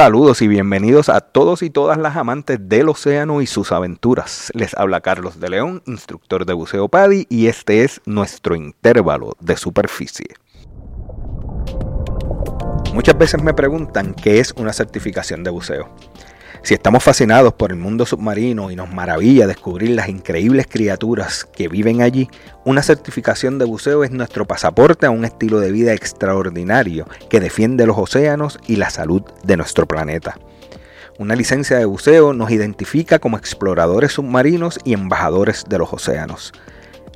Saludos y bienvenidos a todos y todas las amantes del océano y sus aventuras. Les habla Carlos de León, instructor de buceo PADI, y este es nuestro intervalo de superficie. Muchas veces me preguntan qué es una certificación de buceo. Si estamos fascinados por el mundo submarino y nos maravilla descubrir las increíbles criaturas que viven allí, una certificación de buceo es nuestro pasaporte a un estilo de vida extraordinario que defiende los océanos y la salud de nuestro planeta. Una licencia de buceo nos identifica como exploradores submarinos y embajadores de los océanos.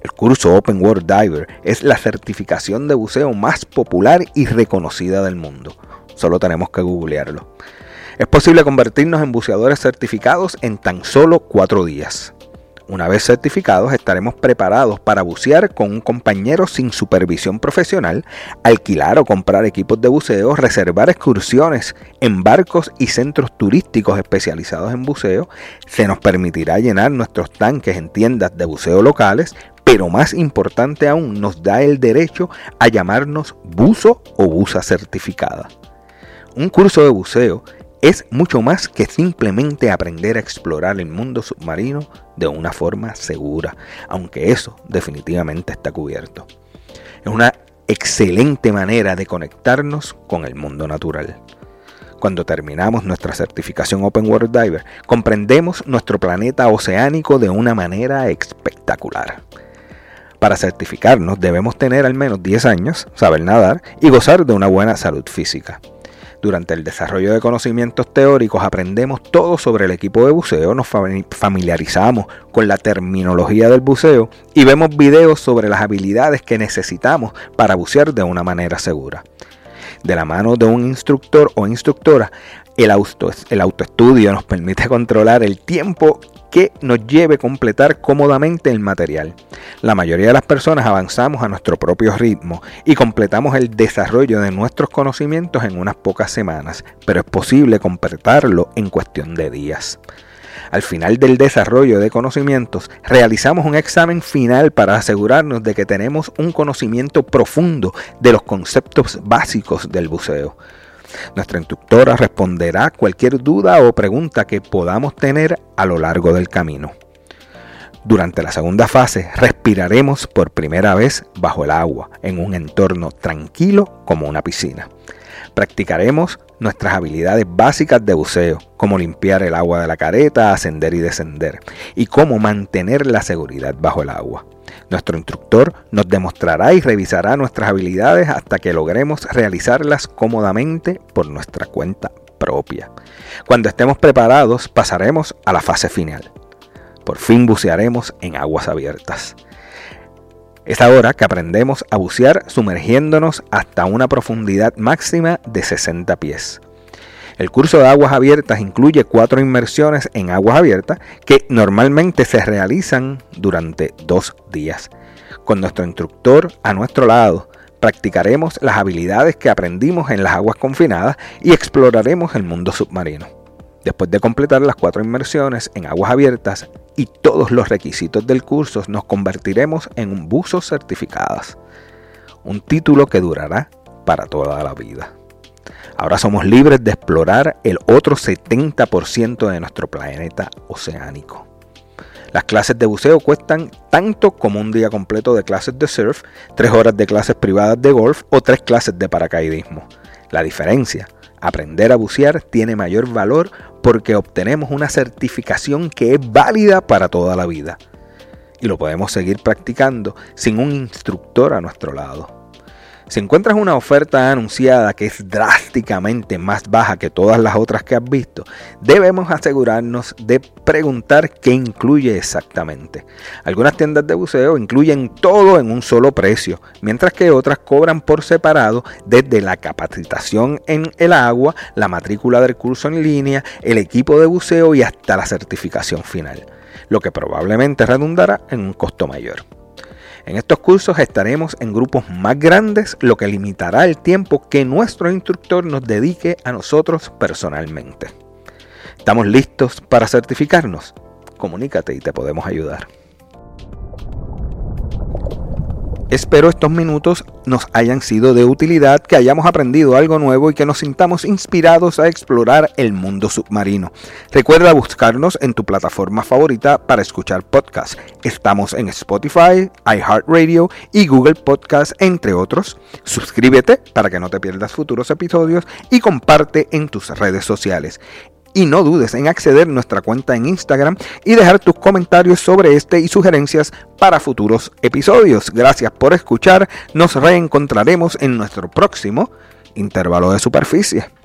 El curso Open World Diver es la certificación de buceo más popular y reconocida del mundo. Solo tenemos que googlearlo. Es posible convertirnos en buceadores certificados en tan solo cuatro días. Una vez certificados estaremos preparados para bucear con un compañero sin supervisión profesional, alquilar o comprar equipos de buceo, reservar excursiones en barcos y centros turísticos especializados en buceo. Se nos permitirá llenar nuestros tanques en tiendas de buceo locales, pero más importante aún nos da el derecho a llamarnos buzo o buza certificada. Un curso de buceo es mucho más que simplemente aprender a explorar el mundo submarino de una forma segura, aunque eso definitivamente está cubierto. Es una excelente manera de conectarnos con el mundo natural. Cuando terminamos nuestra certificación Open World Diver, comprendemos nuestro planeta oceánico de una manera espectacular. Para certificarnos debemos tener al menos 10 años, saber nadar y gozar de una buena salud física. Durante el desarrollo de conocimientos teóricos aprendemos todo sobre el equipo de buceo, nos familiarizamos con la terminología del buceo y vemos videos sobre las habilidades que necesitamos para bucear de una manera segura. De la mano de un instructor o instructora, el, auto, el autoestudio nos permite controlar el tiempo que nos lleve a completar cómodamente el material. La mayoría de las personas avanzamos a nuestro propio ritmo y completamos el desarrollo de nuestros conocimientos en unas pocas semanas, pero es posible completarlo en cuestión de días. Al final del desarrollo de conocimientos, realizamos un examen final para asegurarnos de que tenemos un conocimiento profundo de los conceptos básicos del buceo. Nuestra instructora responderá cualquier duda o pregunta que podamos tener a lo largo del camino. Durante la segunda fase respiraremos por primera vez bajo el agua, en un entorno tranquilo como una piscina. Practicaremos nuestras habilidades básicas de buceo, como limpiar el agua de la careta, ascender y descender, y cómo mantener la seguridad bajo el agua. Nuestro instructor nos demostrará y revisará nuestras habilidades hasta que logremos realizarlas cómodamente por nuestra cuenta propia. Cuando estemos preparados pasaremos a la fase final. Por fin bucearemos en aguas abiertas. Es ahora que aprendemos a bucear sumergiéndonos hasta una profundidad máxima de 60 pies. El curso de aguas abiertas incluye cuatro inmersiones en aguas abiertas que normalmente se realizan durante dos días. Con nuestro instructor a nuestro lado, practicaremos las habilidades que aprendimos en las aguas confinadas y exploraremos el mundo submarino. Después de completar las cuatro inmersiones en aguas abiertas y todos los requisitos del curso, nos convertiremos en un buzo certificadas. Un título que durará para toda la vida. Ahora somos libres de explorar el otro 70% de nuestro planeta oceánico. Las clases de buceo cuestan tanto como un día completo de clases de surf, tres horas de clases privadas de golf o tres clases de paracaidismo. La diferencia, aprender a bucear tiene mayor valor porque obtenemos una certificación que es válida para toda la vida. Y lo podemos seguir practicando sin un instructor a nuestro lado. Si encuentras una oferta anunciada que es drásticamente más baja que todas las otras que has visto, debemos asegurarnos de preguntar qué incluye exactamente. Algunas tiendas de buceo incluyen todo en un solo precio, mientras que otras cobran por separado desde la capacitación en el agua, la matrícula del curso en línea, el equipo de buceo y hasta la certificación final, lo que probablemente redundará en un costo mayor. En estos cursos estaremos en grupos más grandes, lo que limitará el tiempo que nuestro instructor nos dedique a nosotros personalmente. ¿Estamos listos para certificarnos? Comunícate y te podemos ayudar. Espero estos minutos nos hayan sido de utilidad, que hayamos aprendido algo nuevo y que nos sintamos inspirados a explorar el mundo submarino. Recuerda buscarnos en tu plataforma favorita para escuchar podcasts. Estamos en Spotify, iHeartRadio y Google Podcasts, entre otros. Suscríbete para que no te pierdas futuros episodios y comparte en tus redes sociales y no dudes en acceder a nuestra cuenta en Instagram y dejar tus comentarios sobre este y sugerencias para futuros episodios. Gracias por escuchar, nos reencontraremos en nuestro próximo intervalo de superficie.